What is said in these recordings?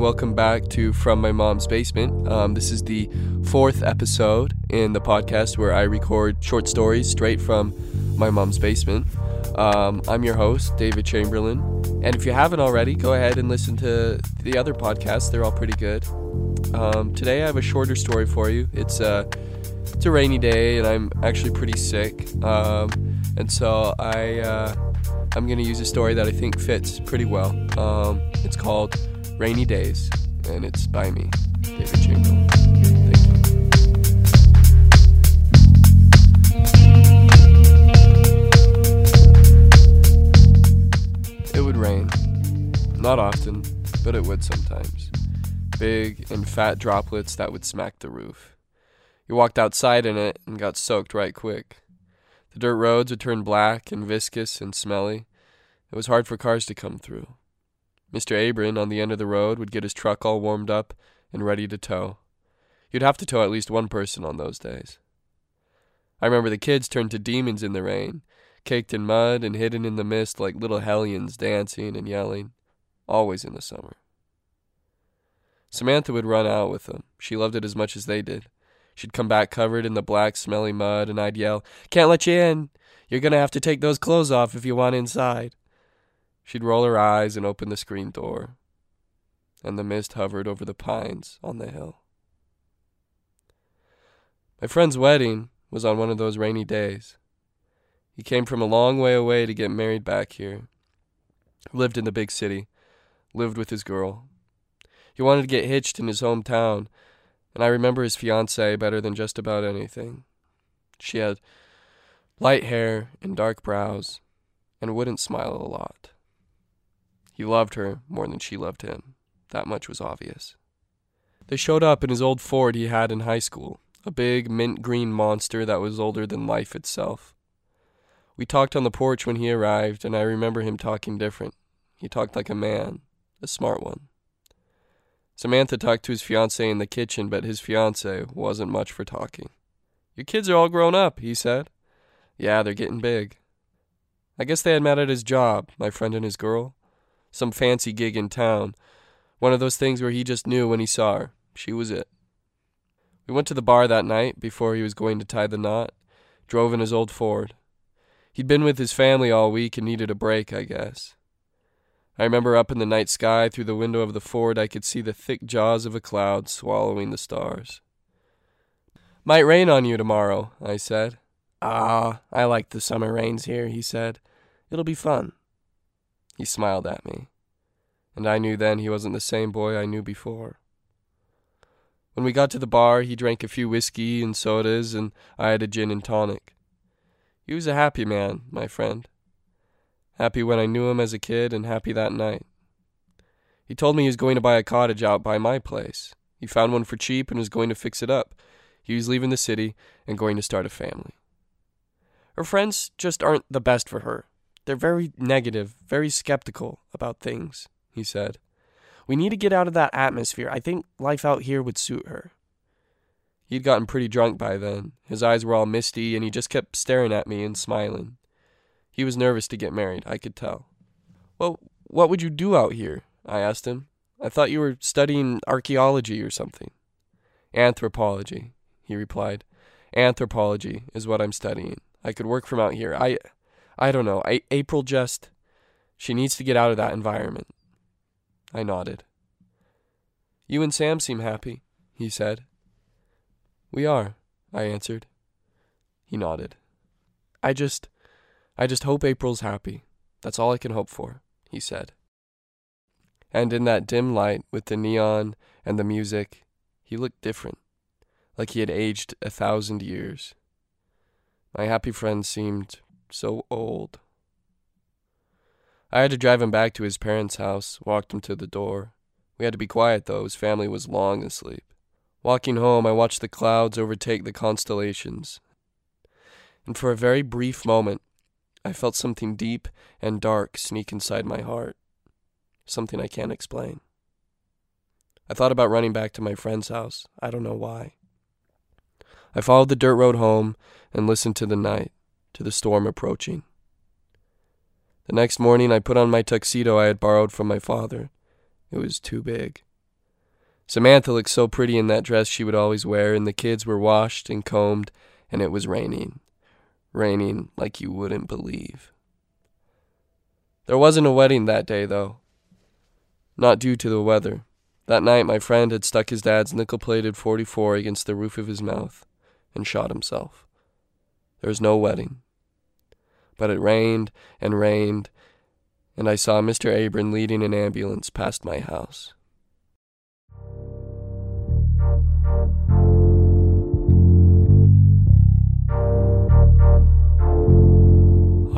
welcome back to From My Mom's Basement. Um, this is the fourth episode in the podcast where I record short stories straight from my mom's basement. Um, I'm your host, David Chamberlain. And if you haven't already, go ahead and listen to the other podcasts, they're all pretty good. Um, today I have a shorter story for you. It's a, it's a rainy day, and I'm actually pretty sick. Um, and so I. Uh, I'm going to use a story that I think fits pretty well. Um, it's called Rainy Days, and it's by me, David Chamberlain. Thank you. It would rain. Not often, but it would sometimes. Big and fat droplets that would smack the roof. You walked outside in it and got soaked right quick. The dirt roads would turn black and viscous and smelly. It was hard for cars to come through. Mr. Abram on the end of the road would get his truck all warmed up and ready to tow. You'd have to tow at least one person on those days. I remember the kids turned to demons in the rain, caked in mud and hidden in the mist like little hellions dancing and yelling, always in the summer. Samantha would run out with them. She loved it as much as they did. She'd come back covered in the black, smelly mud, and I'd yell, Can't let you in! You're gonna have to take those clothes off if you want inside. She'd roll her eyes and open the screen door, and the mist hovered over the pines on the hill. My friend's wedding was on one of those rainy days. He came from a long way away to get married back here. Lived in the big city, lived with his girl. He wanted to get hitched in his hometown, and I remember his fiancée better than just about anything. She had light hair and dark brows, and wouldn't smile a lot. He loved her more than she loved him. That much was obvious. They showed up in his old Ford he had in high school, a big mint green monster that was older than life itself. We talked on the porch when he arrived, and I remember him talking different. He talked like a man, a smart one. Samantha talked to his fiancée in the kitchen, but his fiancée wasn't much for talking. Your kids are all grown up, he said. Yeah, they're getting big. I guess they had met at his job, my friend and his girl. Some fancy gig in town. One of those things where he just knew when he saw her. She was it. We went to the bar that night before he was going to tie the knot. Drove in his old Ford. He'd been with his family all week and needed a break, I guess. I remember up in the night sky through the window of the Ford I could see the thick jaws of a cloud swallowing the stars. Might rain on you tomorrow, I said. Ah, I like the summer rains here, he said. It'll be fun. He smiled at me, and I knew then he wasn't the same boy I knew before. When we got to the bar, he drank a few whiskey and sodas, and I had a gin and tonic. He was a happy man, my friend. Happy when I knew him as a kid, and happy that night. He told me he was going to buy a cottage out by my place. He found one for cheap and was going to fix it up. He was leaving the city and going to start a family. Her friends just aren't the best for her. They're very negative, very skeptical about things, he said. We need to get out of that atmosphere. I think life out here would suit her. He'd gotten pretty drunk by then. His eyes were all misty, and he just kept staring at me and smiling. He was nervous to get married, I could tell. Well, what would you do out here? I asked him. I thought you were studying archaeology or something. Anthropology, he replied. Anthropology is what I'm studying. I could work from out here. I I don't know. I, April just she needs to get out of that environment. I nodded. You and Sam seem happy, he said. We are, I answered. He nodded. I just I just hope April's happy. That's all I can hope for, he said. And in that dim light with the neon and the music, he looked different, like he had aged a thousand years. My happy friend seemed so old. I had to drive him back to his parents' house, walked him to the door. We had to be quiet, though, his family was long asleep. Walking home, I watched the clouds overtake the constellations. And for a very brief moment, I felt something deep and dark sneak inside my heart. Something I can't explain. I thought about running back to my friend's house. I don't know why. I followed the dirt road home and listened to the night, to the storm approaching. The next morning, I put on my tuxedo I had borrowed from my father. It was too big. Samantha looked so pretty in that dress she would always wear, and the kids were washed and combed, and it was raining. Raining like you wouldn't believe. There wasn't a wedding that day, though. Not due to the weather. That night, my friend had stuck his dad's nickel plated 44 against the roof of his mouth and shot himself. There was no wedding. But it rained and rained, and I saw Mr. Abram leading an ambulance past my house.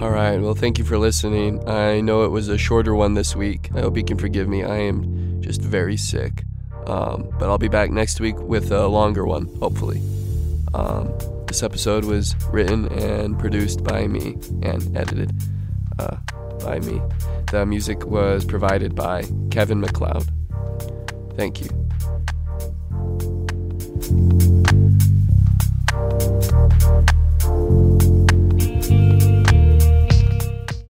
All right, well, thank you for listening. I know it was a shorter one this week. I hope you can forgive me. I am just very sick. Um, but I'll be back next week with a longer one, hopefully. Um, this episode was written and produced by me and edited uh, by me. The music was provided by Kevin MacLeod. Thank you.